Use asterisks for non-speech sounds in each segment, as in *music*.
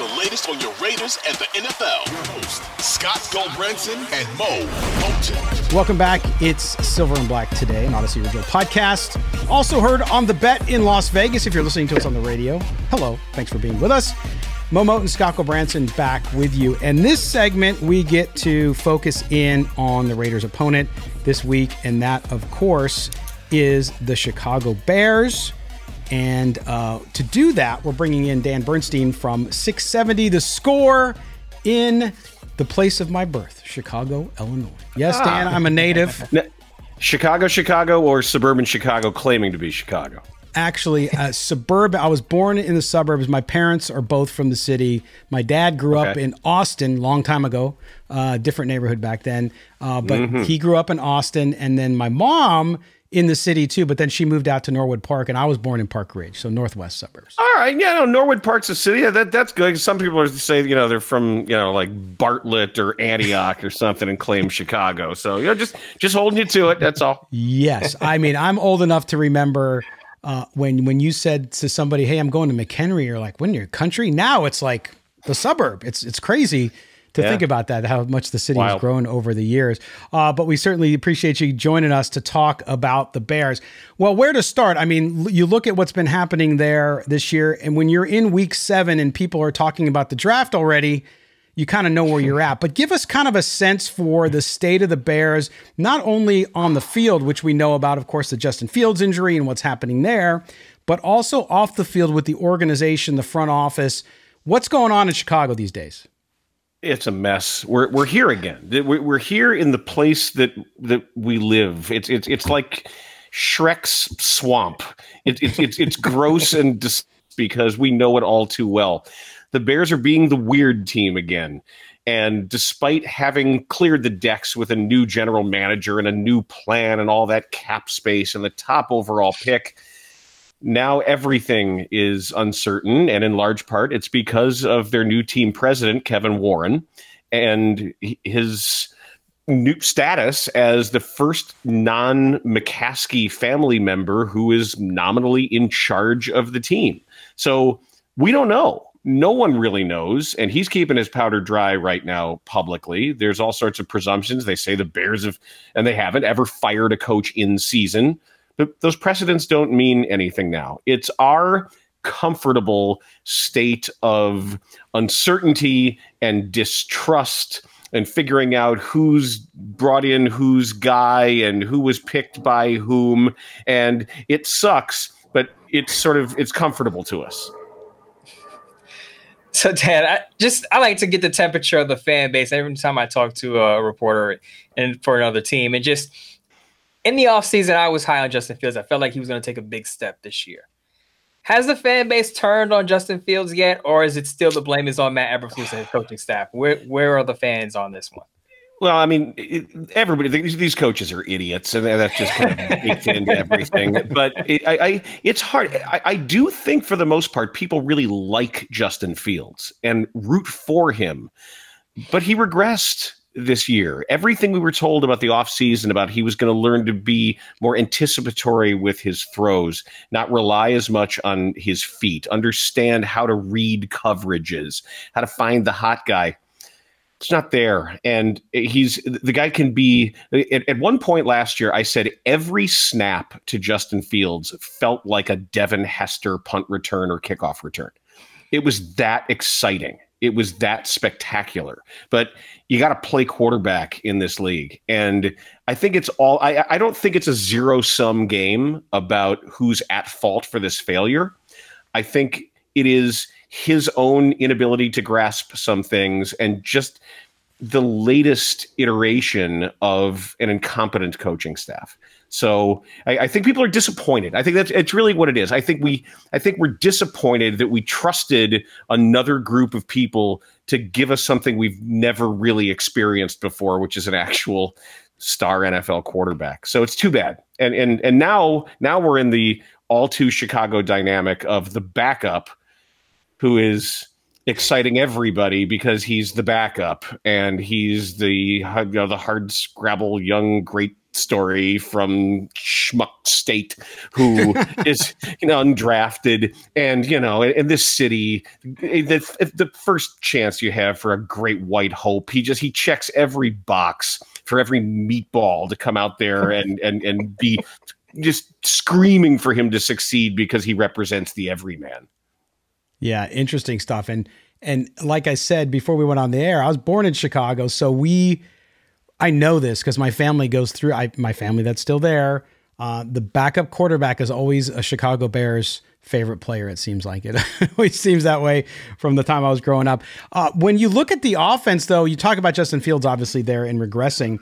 the latest on your Raiders and the NFL. Your host, Scott Gulbranson and Moe Moton. Welcome back. It's Silver and Black today, an Audacy Original podcast. Also heard on the bet in Las Vegas if you're listening to us on the radio. Hello, thanks for being with us. Moe Moton, Scott Branson back with you. And this segment, we get to focus in on the Raiders' opponent this week, and that, of course, is the Chicago Bears. And uh, to do that, we're bringing in Dan Bernstein from 670 The Score in the place of my birth, Chicago, Illinois. Yes, Dan, I'm a native. *laughs* Chicago, Chicago, or suburban Chicago claiming to be Chicago? Actually, uh, suburban. I was born in the suburbs. My parents are both from the city. My dad grew okay. up in Austin long time ago, uh, different neighborhood back then. Uh, but mm-hmm. he grew up in Austin, and then my mom in the city too, but then she moved out to Norwood Park, and I was born in Park Ridge, so northwest suburbs. All right, yeah, no, Norwood Park's a city. Yeah, that that's good. Some people are say you know they're from you know like Bartlett or Antioch or something and claim Chicago. So you know just just holding you to it. That's all. Yes, I mean I'm old enough to remember. Uh, when when you said to somebody, "Hey, I'm going to McHenry," you're like, "When you're country?" Now it's like the suburb. It's it's crazy to yeah. think about that, how much the city Wild. has grown over the years. Uh, but we certainly appreciate you joining us to talk about the Bears. Well, where to start? I mean, you look at what's been happening there this year, and when you're in week seven and people are talking about the draft already, you kind of know where you're at. But give us kind of a sense for the state of the Bears, not only on the field, which we know about, of course, the Justin Fields injury and what's happening there, but also off the field with the organization, the front office. What's going on in Chicago these days? It's a mess. We're we're here again. We're here in the place that that we live. It's it's it's like Shrek's swamp. It, it, it's it's gross *laughs* and dis- because we know it all too well. The Bears are being the weird team again. And despite having cleared the decks with a new general manager and a new plan and all that cap space and the top overall pick, now everything is uncertain, and in large part, it's because of their new team president, Kevin Warren, and his new status as the first non McCaskey family member who is nominally in charge of the team. So we don't know. No one really knows, and he's keeping his powder dry right now publicly. There's all sorts of presumptions. They say the Bears have, and they haven't ever fired a coach in season those precedents don't mean anything now. It's our comfortable state of uncertainty and distrust and figuring out who's brought in whose guy and who was picked by whom. And it sucks but it's sort of it's comfortable to us. So Dan, I just I like to get the temperature of the fan base every time I talk to a reporter and for another team. And just in the offseason, I was high on Justin Fields. I felt like he was going to take a big step this year. Has the fan base turned on Justin Fields yet, or is it still the blame is on Matt Eberflus and his coaching staff? Where where are the fans on this one? Well, I mean, it, everybody these, these coaches are idiots, and that's just kind of baked into everything. *laughs* But it, I, I, it's hard. I, I do think, for the most part, people really like Justin Fields and root for him, but he regressed this year. Everything we were told about the offseason about he was going to learn to be more anticipatory with his throws, not rely as much on his feet, understand how to read coverages, how to find the hot guy it's not there. And he's the guy can be at, at, one point last year, I said every snap to Justin Fields felt like a Devin Hester punt return or kickoff return. It was that exciting. It was that spectacular. But you got to play quarterback in this league. And I think it's all, I, I don't think it's a zero sum game about who's at fault for this failure. I think it is his own inability to grasp some things and just the latest iteration of an incompetent coaching staff. So I, I, think people are disappointed. I think that's it's really what it is. I think we I think we're disappointed that we trusted another group of people to give us something we've never really experienced before, which is an actual star NFL quarterback. So it's too bad. And and and now now we're in the all too Chicago dynamic of the backup who is exciting everybody because he's the backup and he's the you know, the hard scrabble young great story from schmuck state who *laughs* is you know undrafted and you know in, in this city eh, the, eh, the first chance you have for a great white hope he just he checks every box for every meatball to come out there *laughs* and and and be just screaming for him to succeed because he represents the everyman yeah, interesting stuff. And and like I said before we went on the air, I was born in Chicago, so we I know this because my family goes through. I my family that's still there. Uh, the backup quarterback is always a Chicago Bears favorite player. It seems like it *laughs* always seems that way from the time I was growing up. Uh, when you look at the offense, though, you talk about Justin Fields obviously there and regressing.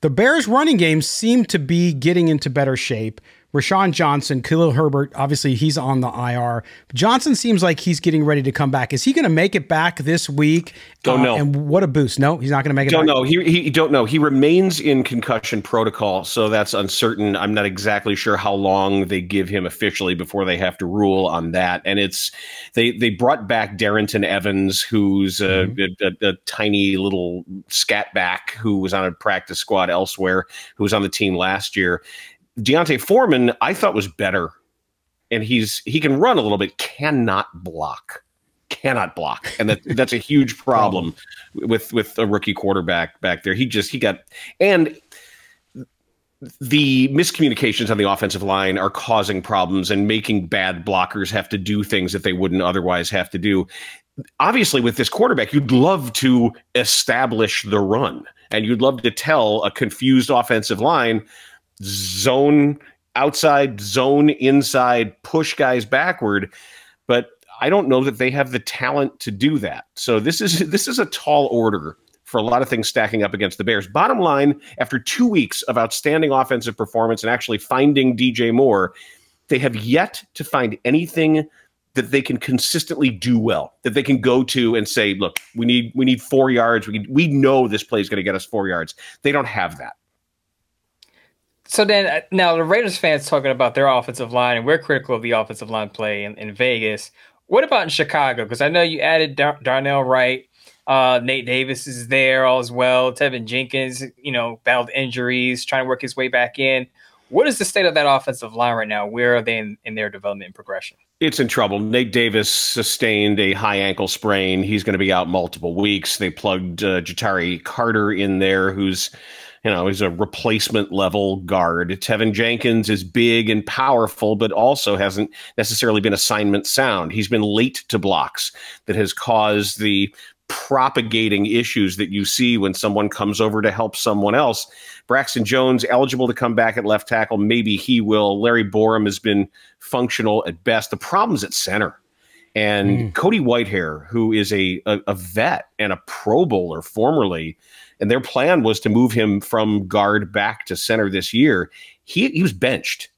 The Bears' running game seemed to be getting into better shape. Roschon Johnson, Khalil Herbert, obviously he's on the IR. Johnson seems like he's getting ready to come back. Is he going to make it back this week? Don't uh, know. And what a boost! No, he's not going to make it. Don't back. know. He, he don't know. He remains in concussion protocol, so that's uncertain. I'm not exactly sure how long they give him officially before they have to rule on that. And it's they they brought back Darrynton Evans, who's a, mm-hmm. a, a, a tiny little scat back who was on a practice squad elsewhere, who was on the team last year D'Onta Foreman, I thought was better, and he's he can run a little bit, cannot block, cannot block, and that that's a huge *laughs* problem with with a rookie quarterback back there. He just he got and the miscommunications on the offensive line are causing problems and making bad blockers have to do things that they wouldn't otherwise have to do. Obviously, with this quarterback, you'd love to establish the run and you'd love to tell a confused offensive line zone outside, zone inside, push guys backward. But I don't know that they have the talent to do that. So this is *laughs* this is a tall order for a lot of things stacking up against the Bears. Bottom line, after two weeks of outstanding offensive performance and actually finding DJ Moore, they have yet to find anything that they can consistently do well, that they can go to and say, look, we need we need four yards. We we know this play is going to get us four yards. They don't have that. So then, uh, now the Raiders fans talking about their offensive line, and we're critical of the offensive line play in, in Vegas. What about in Chicago? Because I know you added Dar- Darnell Wright. Uh, Nate Davis is there all as well. Teven Jenkins, you know, battled injuries, trying to work his way back in. What is the state of that offensive line right now? Where are they in, in their development and progression? It's in trouble. Nate Davis sustained a high ankle sprain. He's going to be out multiple weeks. They plugged uh, Ja'Tyre Carter in there, who's you know, he's a replacement level guard. Teven Jenkins is big and powerful, but also hasn't necessarily been assignment sound. He's been late to blocks that has caused the propagating issues that you see when someone comes over to help someone else. Braxton Jones eligible to come back at left tackle. Maybe he will. Larry Borom has been functional at best. The problem's at center. And mm. Cody Whitehair, who is a, a, a vet and a Pro Bowler formerly, and their plan was to move him from guard back to center this year. He he was benched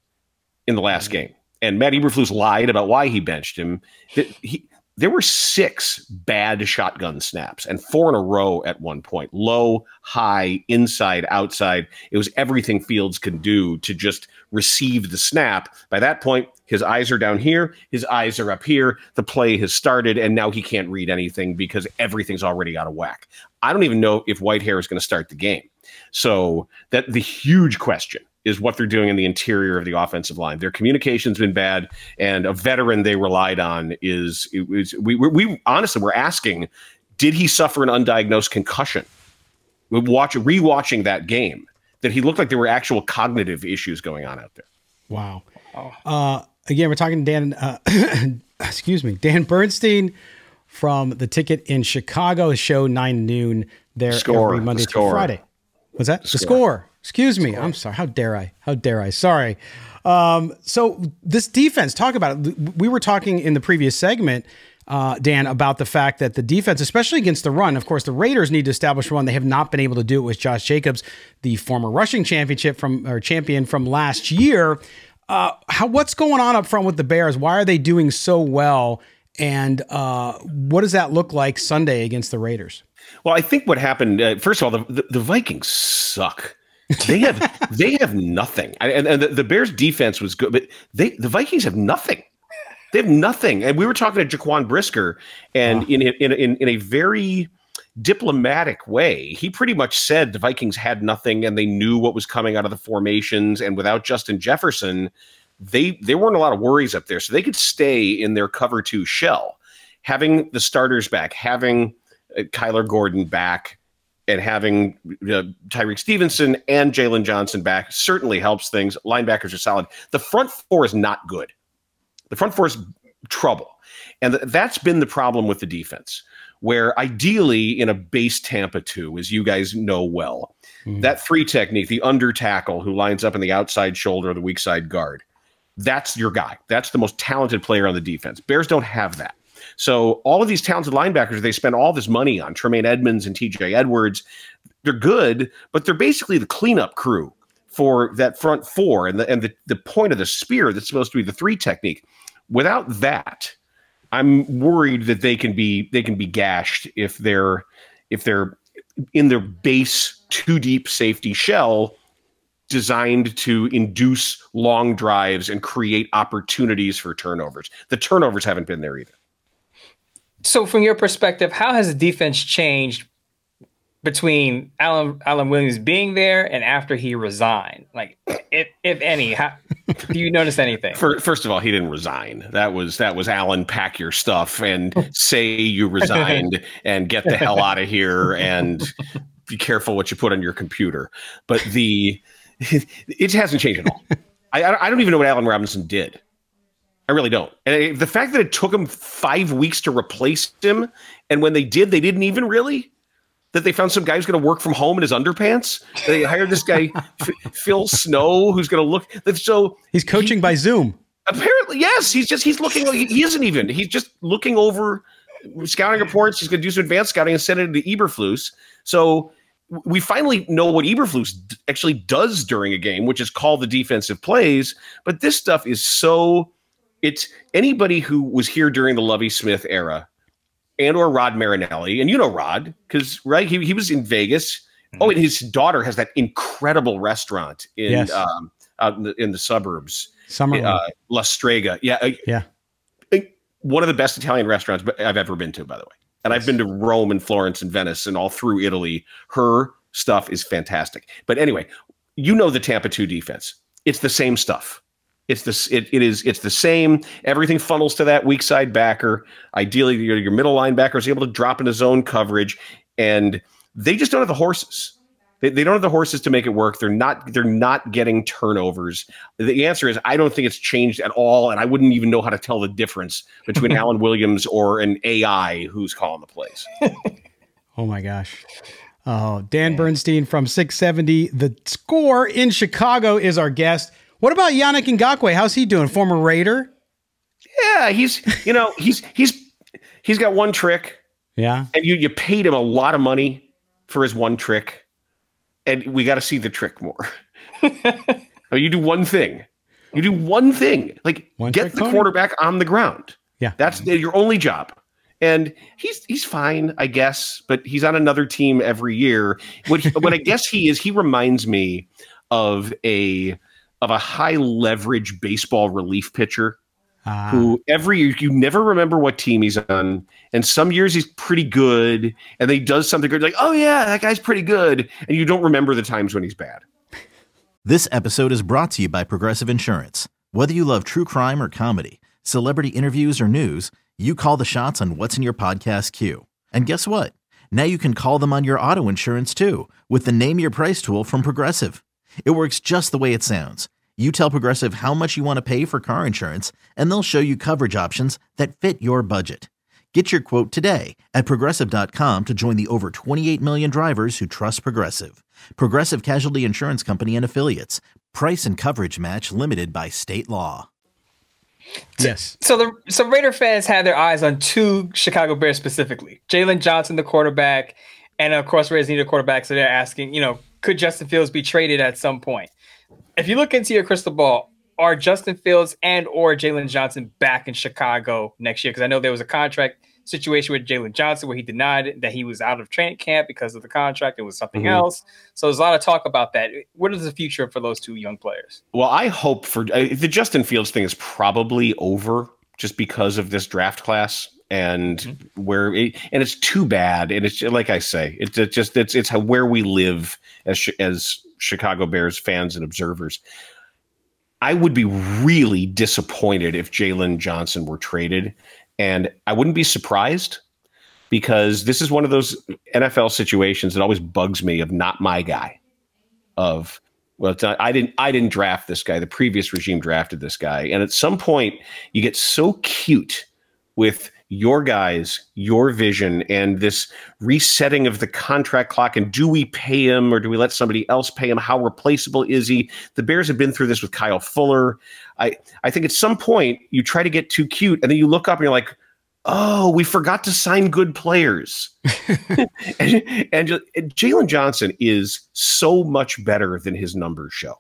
in the last mm-hmm. game. and Matt Eberflus lied about why he benched him. He, there were six bad shotgun snaps and four in a row at one point low, high, inside, outside. It was everything Fields could do to just receive the snap. By that point, his eyes are down here, his eyes are up here. The play has started, and now he can't read anything because everything's already out of whack. I don't even know if Whitehair is going to start the game. So, that the huge question is what they're doing in the interior of the offensive line. Their communication's been bad, and a veteran they relied on is, is we, we, we honestly we're asking, did he suffer an undiagnosed concussion? We watch rewatching that game that he looked like there were actual cognitive issues going on out there. Wow. Uh, again, we're talking to Dan. Uh, *coughs* excuse me, Dan Bernstein from the ticket in Chicago. Show nine noon there Score. every Monday through. Friday. Was that the score? Excuse me. I'm sorry. How dare I? How dare I? Sorry. Um, so this defense, talk about it. We were talking in the previous segment, uh, Dan, about the fact that the defense, especially against the run, of course, the Raiders need to establish run. They have not been able to do it with Josh Jacobs, the former rushing championship from or champion from last year. Uh, how what's going on up front with the Bears? Why are they doing so well? And uh, what does that look like Sunday against the Raiders? Well, I think what happened. Uh, first of all, the, the, the Vikings suck. They have *laughs* they have nothing, and, and the, the Bears' defense was good, but they the Vikings have nothing. They have nothing. And we were talking to Jaquan Brisker, and in, in in in a very diplomatic way, he pretty much said the Vikings had nothing, and they knew what was coming out of the formations, and without Justin Jefferson, they there weren't a lot of worries up there, so they could stay in their cover two shell. Having the starters back, having uh, Kyler Gordon back, and having uh, Tyrique Stevenson and Jaylon Johnson back certainly helps things. Linebackers are solid. The front four is not good. The front four is trouble. And th- that's been the problem with the defense, where ideally in a base Tampa 2, as you guys know well, mm. that three technique, the under tackle who lines up in the outside shoulder of the weak side guard, that's your guy. That's the most talented player on the defense. Bears don't have that. So all of these talented linebackers, they spend all this money on Tremaine Edmunds and TJ Edwards. They're good, but they're basically the cleanup crew for that front four and the and the, the point of the spear that's supposed to be the three technique. Without that, I'm worried that they can be they can be gashed if they're if they're in their base too deep safety shell designed to induce long drives and create opportunities for turnovers. The turnovers haven't been there either. So, from your perspective, how has the defense changed between Alan Alan Williams being there and after he resigned? Like, if if any, how, do you notice anything? *laughs* For, first of all, he didn't resign. That was that was Alan. Pack your stuff and say you *laughs* resigned and get the hell out of here and be careful what you put on your computer. But the *laughs* it hasn't changed at all. I I don't even know what Alan Robinson did. I really don't. And the fact that it took him five weeks to replace him, and when they did, they didn't even really. That they found some guy who's going to work from home in his underpants. They hired this guy, Phil Snow, who's going to look. So He's coaching by Zoom. apparently, yes. He's just he's looking. He, he isn't even. He's just looking over scouting reports. He's going to do some advanced scouting and send it to Eberflus. So we finally know what Eberflus actually does during a game, which is call the defensive plays. But this stuff is so. It's anybody who was here during the Lovie Smith era, and or Rod Marinelli, and you know Rod because right he he was in Vegas. Oh, and his daughter has that incredible restaurant in Yes. um, out in the, in the suburbs Summer. uh, La Strega. Yeah, yeah. One of the best Italian restaurants I've ever been to, by the way. And I've been to Rome and Florence and Venice and all through Italy. Her stuff is fantastic. But anyway, you know the Tampa 2 defense. It's the same stuff. It's this. It, it is. It's the same. Everything funnels to that weak side backer. Ideally, your, your middle linebacker is able to drop into zone coverage, and they just don't have the horses. They, they don't have the horses to make it work. They're not. They're not getting turnovers. The answer is I don't think it's changed at all, and I wouldn't even know how to tell the difference between *laughs* Alan Williams or an AI who's calling the plays. *laughs* Oh my gosh. Oh, Dan Bernstein from 670. The score in Chicago is our guest. What about Yannick Ngakoue? How's he doing? Former Raider? Yeah, he's you know he's he's he's got one trick, Yeah. and you you paid him a lot of money for his one trick, and we got to see the trick more. I *laughs* mean, you do one thing, You do one thing, like One get the pony? quarterback on the ground. Yeah. That's your only job. And he's he's fine, I guess, but he's on another team every year. What what I *laughs* guess he is, he reminds me of a of a high leverage baseball relief pitcher Ah, who every year you never remember what team he's on, and some years he's pretty good, and then he does something good, like oh yeah, that guy's pretty good, and you don't remember the times when he's bad. This episode is brought to you by Progressive Insurance. Whether you love true crime or comedy, celebrity interviews or news, you call the shots on what's in your podcast queue. And guess what? Now you can call them on your auto insurance too with the Name Your Price tool from Progressive. It works just the way it sounds. You tell Progressive how much you want to pay for car insurance, and they'll show you coverage options that fit your budget. Get your quote today at progressive.com to join the over 28 million drivers who trust Progressive. Progressive Casualty Insurance Company and Affiliates. Price and coverage match limited by state law. yes. So the so Raider fans had their eyes on two Chicago Bears specifically. Jaylon Johnson, the quarterback, and of course Raiders need a quarterback, so they're asking, you know, could Justin Fields be traded at some point? If you look into your crystal ball, are Justin Fields and or Jaylon Johnson back in Chicago next year? Because I know there was a contract situation with Jaylon Johnson where he denied that he was out of training camp because of the contract. It was something Mhm. else. So there's a lot of talk about that. What is the future for those two young players? Well, I hope for uh, the Justin Fields thing is probably over just because of this draft class and mm-hmm. where it, and it's too bad. And it's like I say, it's it just it's it's how where we live as as Chicago Bears fans and observers. I would be really disappointed if Jaylon Johnson were traded, and I wouldn't be surprised because this is one of those NFL situations that always bugs me of not my guy of well it's not, i didn't i didn't draft this guy the previous regime drafted this guy and at some point you get so cute with your guys your vision and this resetting of the contract clock and do we pay him or do we let somebody else pay him? How replaceable is he? The bears have been through this with kyle fuller. I i think at some point you try to get too cute and then you look up and you're like oh we forgot to sign good players. And, *laughs* *laughs* and and Jaylon Johnson is so much better than his numbers show.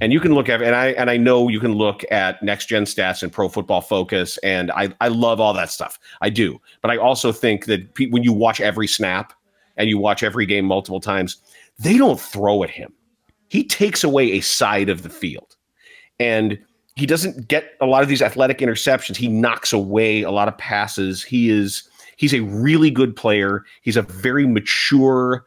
And you can look at and I and I know you can look at next gen stats and pro football focus and I I love all that stuff. I do. But I also think that pe- when you watch every snap and you watch every game multiple times, they don't throw at him. He takes away a side of the field. And he doesn't get a lot of these athletic interceptions. He knocks away a lot of passes. He is he's a really good player. He's a very mature,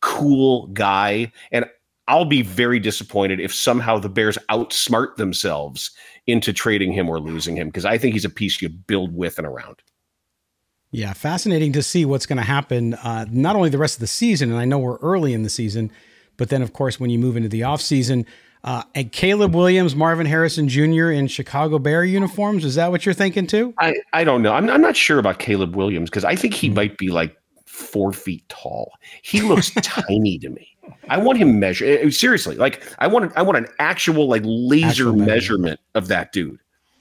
cool guy. And I'll be very disappointed if somehow the Bears outsmart themselves into trading him or losing him because I think he's a piece you build with and around. Yeah, fascinating to see what's going to happen. Uh, not only the rest of the season, and I know we're early in the season, but then of course when you move into the offseason, uh, and Caleb Williams, Marvin Harrison Jr. in Chicago Bear uniforms. Is that what you're thinking too? I, I don't know. I'm, I'm not sure about Caleb Williams because I think he might be like four feet tall. He looks *laughs* tiny to me. I want him measure eh, eh, seriously. Like I want I want an actual like laser Actual measurement. of that dude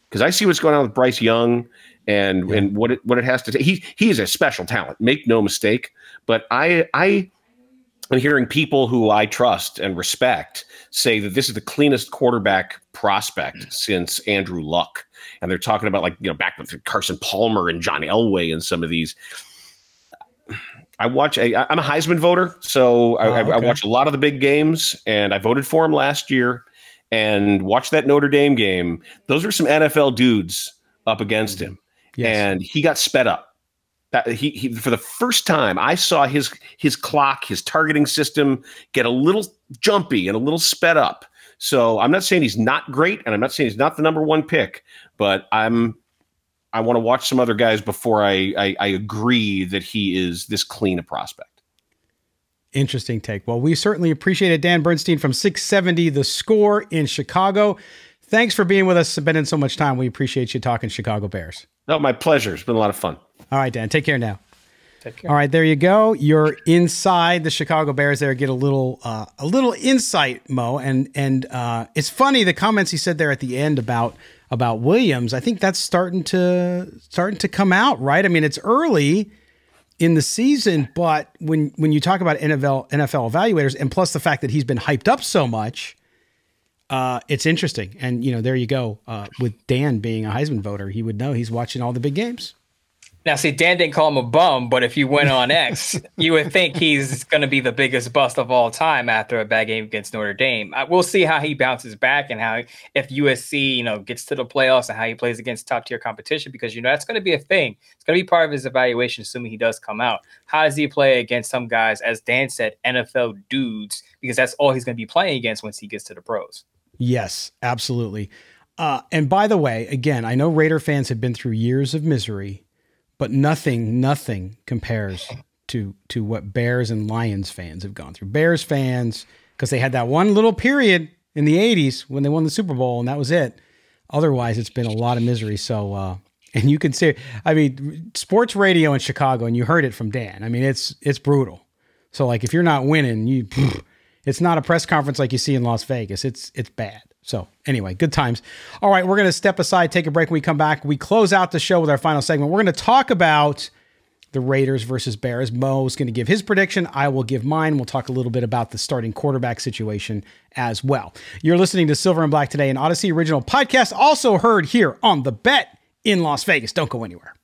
because I see what's going on with Bryce Young and and what it what it has to take. He he is a special talent. Make no mistake. But I I am hearing people who I trust and respect say that this is the cleanest quarterback prospect mm. since Andrew Luck. And they're talking about like, you know, back with Carson Palmer and John Elway and some of these. I watch, I, I'm a Heisman voter. So I, Oh, I, I watch a lot of the big games and I voted for him last year and watched that Notre Dame game. Those are some NFL dudes up against mm-hmm. him. Yes. And he got sped up. That he, he for the first time I saw his his clock, his targeting system get a little jumpy and a little sped up. So I'm not saying he's not great, and I'm not saying he's not the number one pick, but I'm I want to watch some other guys before I, I I agree that he is this clean a prospect. Interesting take. Well, we certainly appreciate it. Dan Bernstein from 670 The Score in Chicago. Thanks for being with us, spending so much time. We appreciate you talking Chicago Bears. No, my pleasure. It's been a lot of fun. All right, Dan. Take care now. Take care. All right, there you go. You're inside the Chicago Bears. There, get a little uh, a little insight, Moe, and and uh, it's funny the comments he said there at the end about about Williams. I think that's starting to starting to come out, right? I mean, it's early in the season, but when when you talk about NFL NFL evaluators, and plus the fact that he's been hyped up so much, uh, it's interesting. And, you know, there you go. Uh, with Dan being a Heisman voter, he would know he's watching all the big games. Now, see, Dan didn't call him a bum, but if you went on X, *laughs* you would think he's going to be the biggest bust of all time after a bad game against Notre Dame. We'll see how he bounces back and how if USC, you know, gets to the playoffs and how he plays against top tier competition because you know that's going to be a thing. It's going to be part of his evaluation, assuming he does come out. How does he play against some guys, as Dan said, NFL dudes, because that's all he's going to be playing against once he gets to the pros. Yes, absolutely. Uh, and by the way, again, I know Raider fans have been through years of misery but nothing, nothing compares to to what Bears and Lions fans have gone through. Bears fans, because they had that one little period in the '80s when they won the Super Bowl, and that was it. Otherwise, it's been a lot of misery. So, uh, and you can see, I mean, sports radio in Chicago, and you heard it from Dan. I mean, it's it's brutal. So, like, if you're not winning, you, it's not a press conference like you see in Las Vegas. It's it's bad. So, anyway, good times. All right, we're going to step aside, take a break. When we come back, we close out the show with our final segment. We're going to talk about the Raiders versus Bears. Moe is going to give his prediction. I will give mine. We'll talk a little bit about the starting quarterback situation as well. You're listening to Silver and Black today, an Audacy original podcast, also heard here on The Bet in Las Vegas. Don't go anywhere.